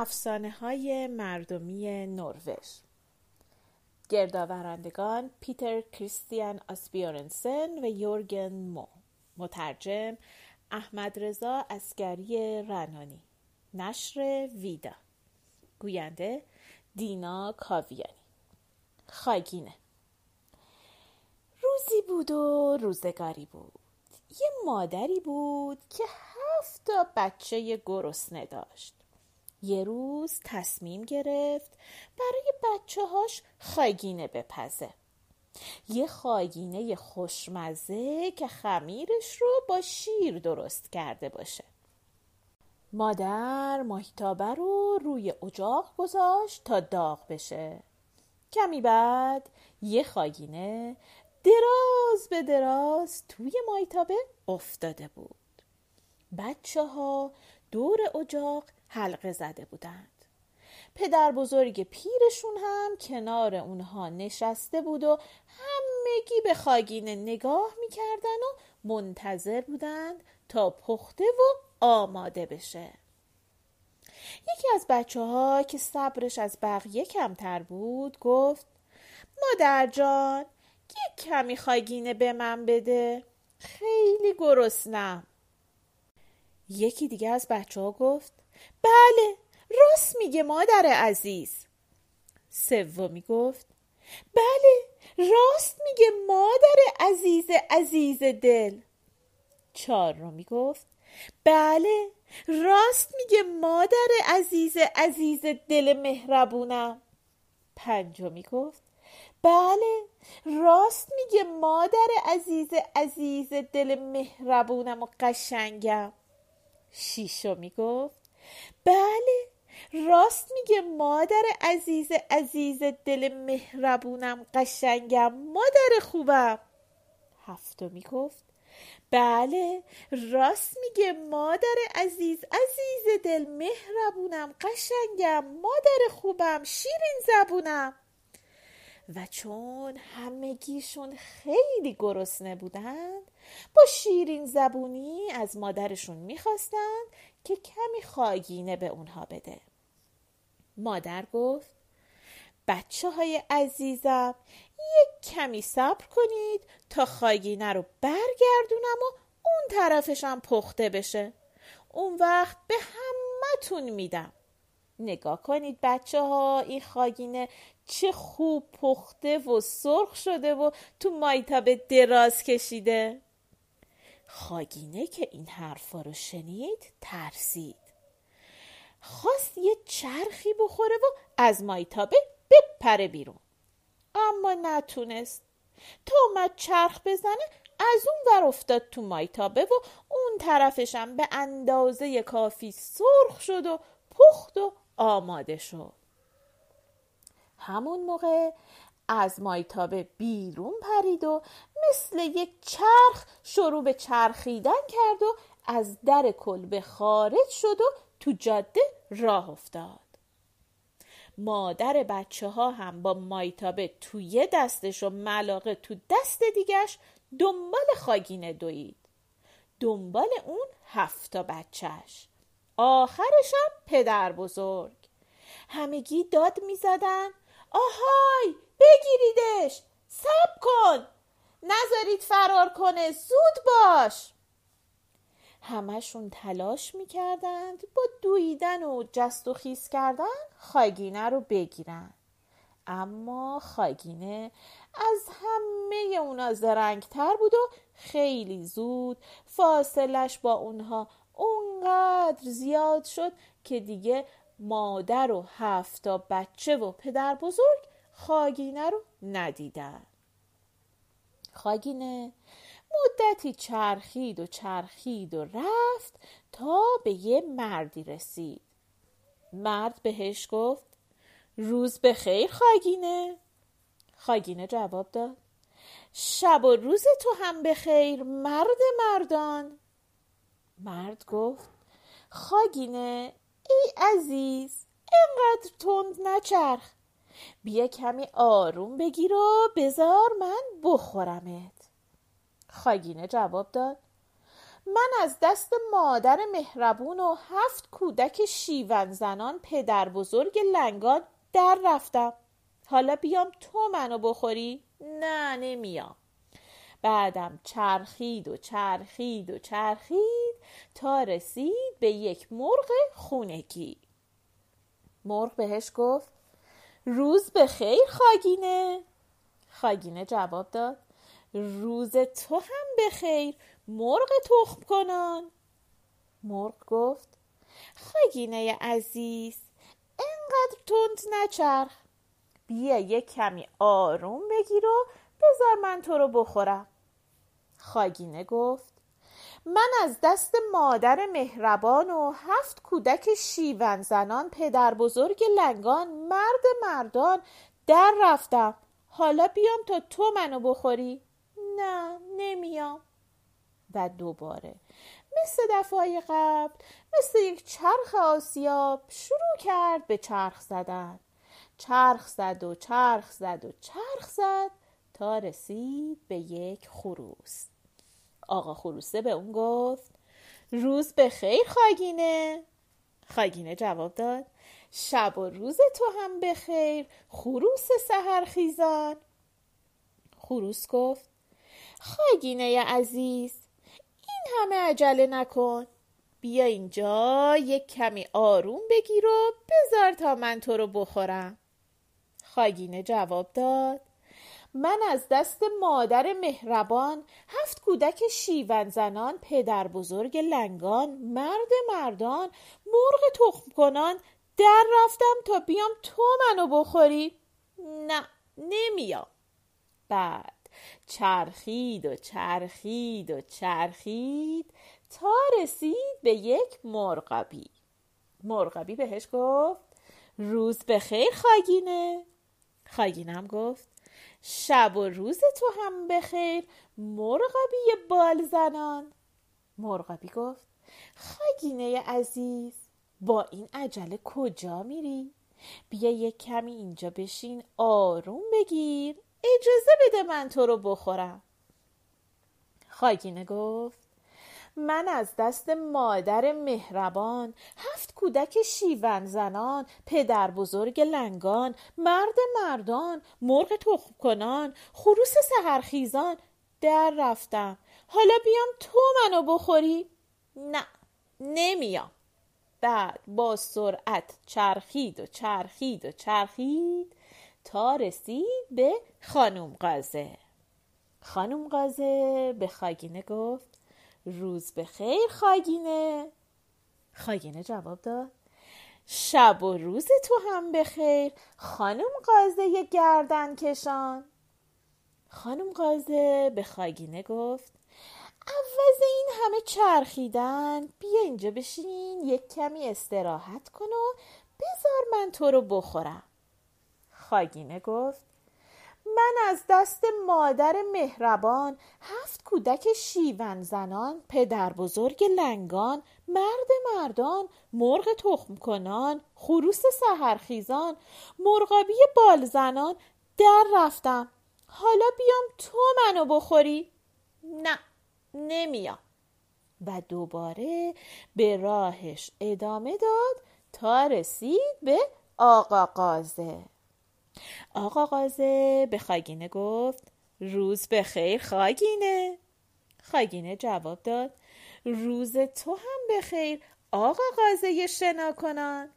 افسانه های مردمی نروژ. گردآورندگان پیتر کریستیان آسبیورنسن و یورگن مو. مترجم احمد رضا اسکری رنانی. نشر ویدا. گوینده دینا کاویانی. خاگینه روزی بود و روزگاری بود. یه مادری بود که هفت تا بچه گرسنه داشت. یه روز تصمیم گرفت برای بچه هاش خاگینه بپزه. یه خاگینه خوشمزه که خمیرش رو با شیر درست کرده باشه. مادر ماهیتابه رو روی اجاق گذاشت تا داغ بشه. کمی بعد یه خاگینه دراز به دراز توی ماهیتابه افتاده بود. بچه ها دور اجاق حلقه زده بودند. پدر بزرگ پیرشون هم کنار اونها نشسته بود و همگی به خاگینه نگاه می‌کردن و منتظر بودند تا پخته و آماده بشه. یکی از بچه ها که صبرش از بقیه کمتر بود گفت مادر جان یک کمی خاگینه به من بده خیلی گرسنم. یکی دیگه از بچه ها گفت بله راست میگه مادر عزیز. سومی گفت بله راست میگه مادر عزیز عزیز دل. چهارمی گفت بله راست میگه مادر عزیز عزیز دل مهربونم. پنجمی گفت بله راست میگه مادر عزیز عزیز دل مهربونم و قشنگم. شیشمی گفت بله راست میگه مادر عزیز عزیز دل مهربونم قشنگم مادر خوبم. هفتمی گفت بله راست میگه مادر عزیز عزیز دل مهربونم قشنگم مادر خوبم شیرین زبونم. و چون همگیشون خیلی گرسنه بودند با شیرین زبونی از مادرشون می‌خواستند که کمی خاگینه به اونها بده. مادر گفت بچه های عزیزم یک کمی صبر کنید تا خاگینه رو برگردونم و اون طرفشم پخته بشه. اون وقت به همتون میدم. نگاه کنید بچه ها این خاگینه چه خوب پخته و سرخ شده و تو مایتابه دراز کشیده. خاگینه که این حرفا رو شنید ترسید. خواست یه چرخی بخوره و از مایتابه بپره بیرون. اما نتونست. تا اومد چرخ بزنه از اون ور افتاد تو مایتابه و اون طرفشم به اندازه کافی سرخ شد و پخت و آماده شد. همون موقع از مایتابه بیرون پرید و مثل یک چرخ شروع به چرخیدن کرد و از در کلبه خارج شد و تو جاده راه افتاد. مادر بچه ها هم با مایتابه توی دستش و ملاقه تو دست دیگش دنبال خاگینه دوید. دنبال اون هفتا بچهش. آخرش هم پدر بزرگ. همگی داد می‌زدن. آهای! بگیریدش. سب کن. نذارید فرار کنه. زود باش. همشون تلاش می‌کردند با دویدن و جست و خیز کردن خاگینه رو بگیرن. اما خاگینه از همه اونا زرنگتر بود و خیلی زود فاصلش با اونها اونقدر زیاد شد که دیگه مادر و هفتا بچه و پدر بزرگ خاگینه رو ندیدن. خاگینه مدتی چرخید و چرخید و رفت تا به یه مردی رسید. مرد بهش گفت روز به خیر خاگینه. خاگینه جواب داد شب و روز تو هم به خیر مرد مردان. مرد گفت خاگینه ای عزیز اینقدر تند نچرخ بیا کمی آروم بگیر و بزار من بخورمت. خاگینه جواب داد. من از دست مادر مهربون و هفت کودک شیون زنان پدر بزرگ لنگان در رفتم. حالا بیام تو منو بخوری؟ نه نمیام. بعدم چرخید و چرخید و چرخید تا رسید به یک مرغ خونگی. مرغ بهش گفت روز به خیر خاگینه. خاگینه جواب داد. روز تو هم به خیر مرغ تخم کنان. مرغ گفت خاگینه عزیز انقدر تند نچرخ. بیا یک کمی آروم بگیر و بذار من تو رو بخورم. خاگینه گفت من از دست مادر مهربان و هفت کودک شیون زنان پدر بزرگ لنگان مرد مردان در رفتم. حالا بیام تا تو منو بخوری؟ نه نمیام. و دوباره. مثل دفعه قبل مثل یک چرخ آسیاب شروع کرد به چرخ زدن. چرخ زد و چرخ زد و چرخ زد تا رسید به یک خروس. آقا خروسه به اون گفت روز به خیر خاگینه. خاگینه جواب داد شب و روز تو هم به خیر خروس سهر خیزان خروس گفت خاگینه عزیز این همه عجله نکن. بیا اینجا یک کمی آروم بگیر و بذار تا من تو رو بخورم. خاگینه جواب داد من از دست مادر مهربان هفت کودک شیون زنان پدر بزرگ لنگان مرد مردان مرغ تخم کنان در رفتم تا بیام تو منو بخوری؟ نه نمیام. بعد چرخید و چرخید و چرخید تا رسید به یک مرغبی مرغبی بهش گفت روز به خیر خاگینه. خاگینم گفت شب و روز تو هم بخیر. مرغبی بال زنان. مرغبی گفت خاگینه عزیز با این عجله کجا میری؟ بیا یک کمی اینجا بشین آروم بگیر. اجازه بده من تو رو بخورم. خاگینه گفت من از دست مادر مهربان هفت کودک شیون زنان پدر بزرگ لنگان مرد مردان مرغ تخم کنان خروس سهرخیزان در رفتم. حالا بیام تو منو بخوری؟ نه نمیام. بعد با سرعت چرخید و چرخید و چرخید تا رسید به خانوم قازه خانوم قازه به خاگینه گفت روز به خیر خاگینه. خاگینه جواب داد. شب و روز تو هم به خیر. خانم قازه گردن کشان. خانم قازه به خاگینه گفت عوض این همه چرخیدن بیا اینجا بشین یک کمی استراحت کن و بذار من تو رو بخورم. خاگینه گفت من از دست مادر مهربان هفت کودک شیون زنان پدر بزرگ لنگان مرد مردان مرغ تخم کنان خروس سهرخیزان مرغابی بال زنان در رفتم. حالا بیام تو منو بخوری؟ نه نمیام. و دوباره به راهش ادامه داد تا رسید به آقا قازه آقا قازه به خاگینه گفت روز به خیر خاگینه. خاگینه جواب داد روز تو هم به خیر آقا قازه شنا کنان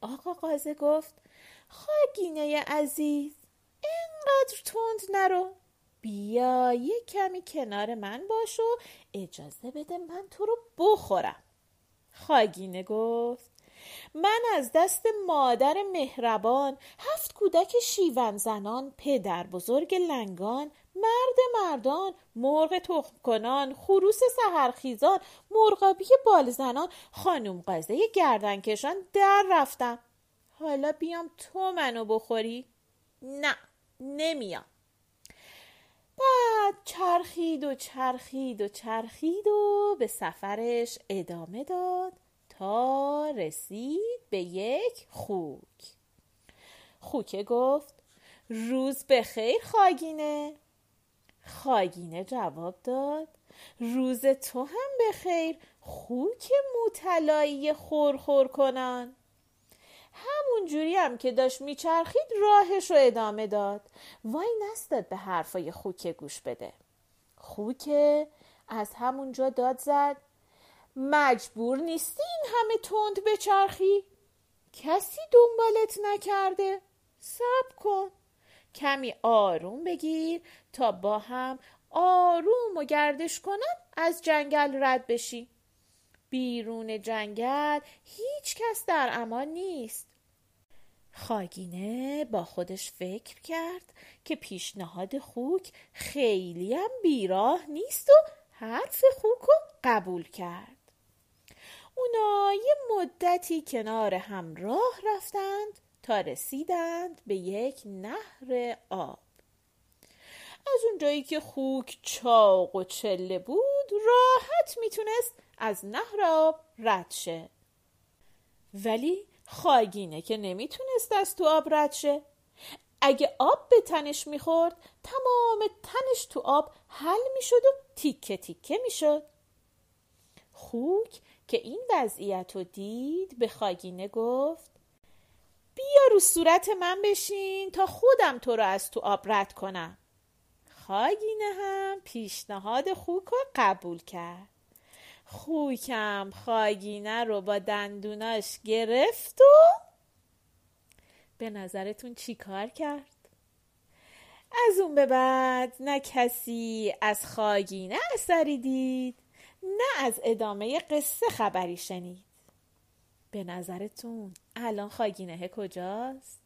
آقا قازه گفت خاگینه عزیز اینقدر تند نرو. بیا یه کمی کنار من باش و اجازه بده من تو رو بخورم. خاگینه گفت من از دست مادر مهربان هفت کودک شیون زنان پدر بزرگ لنگان مرد مردان مرغ تخم کنان خروس سهرخیزان مرغابی بال زنان خانم گردن کشان در رفتم حالا بیام تو منو بخوری؟ نه نمیام بعد چرخید و چرخید و چرخید و به سفرش ادامه داد تا رسید به یک خوک. خوکه گفت روز به خیر خاگینه. خاگینه جواب داد روز تو هم به خیر خوک موتلایی خورخور کنان. همون جوری هم که داشت میچرخید راهش رو ادامه داد. وای نستاد به حرفای خوکه گوش بده. خوکه از همونجا داد زد. مجبور نیستی؟ همه تند بچرخی؟ کسی دنبالت نکرده؟ سب کن. کمی آروم بگیر تا با هم آروم و گردش کنم از جنگل رد بشی. بیرون جنگل هیچ کس در امان نیست. خاگینه با خودش فکر کرد که پیشنهاد خوک خیلی هم بیراه نیست و حرف خوک رو قبول کرد. اونا یه مدتی کنار هم راه رفتند تا رسیدند به یک نهر آب. از اونجایی که خوک چاق و چله بود راحت می‌تونست از نهر آب رد شه. ولی خاگینه که نمی‌تونست از تو آب رد شه. اگه آب به تنش می‌خورد تمام تنش تو آب حل می‌شد و تیکه تیکه می‌شد. خوک که این وضعیت رو دید به خاگینه گفت بیا رو صورت من بشین تا خودم تو رو از تو آب رد کنم خاگینه هم پیشنهاد خوک رو قبول کرد خوکم خاگینه رو با دندوناش گرفت و به نظرتون چی کار کرد؟ از اون به بعد نه کسی از خاگینه اثری دید نه از ادامه قصه خبری شنید به نظرتون الان خاگینه کجاست؟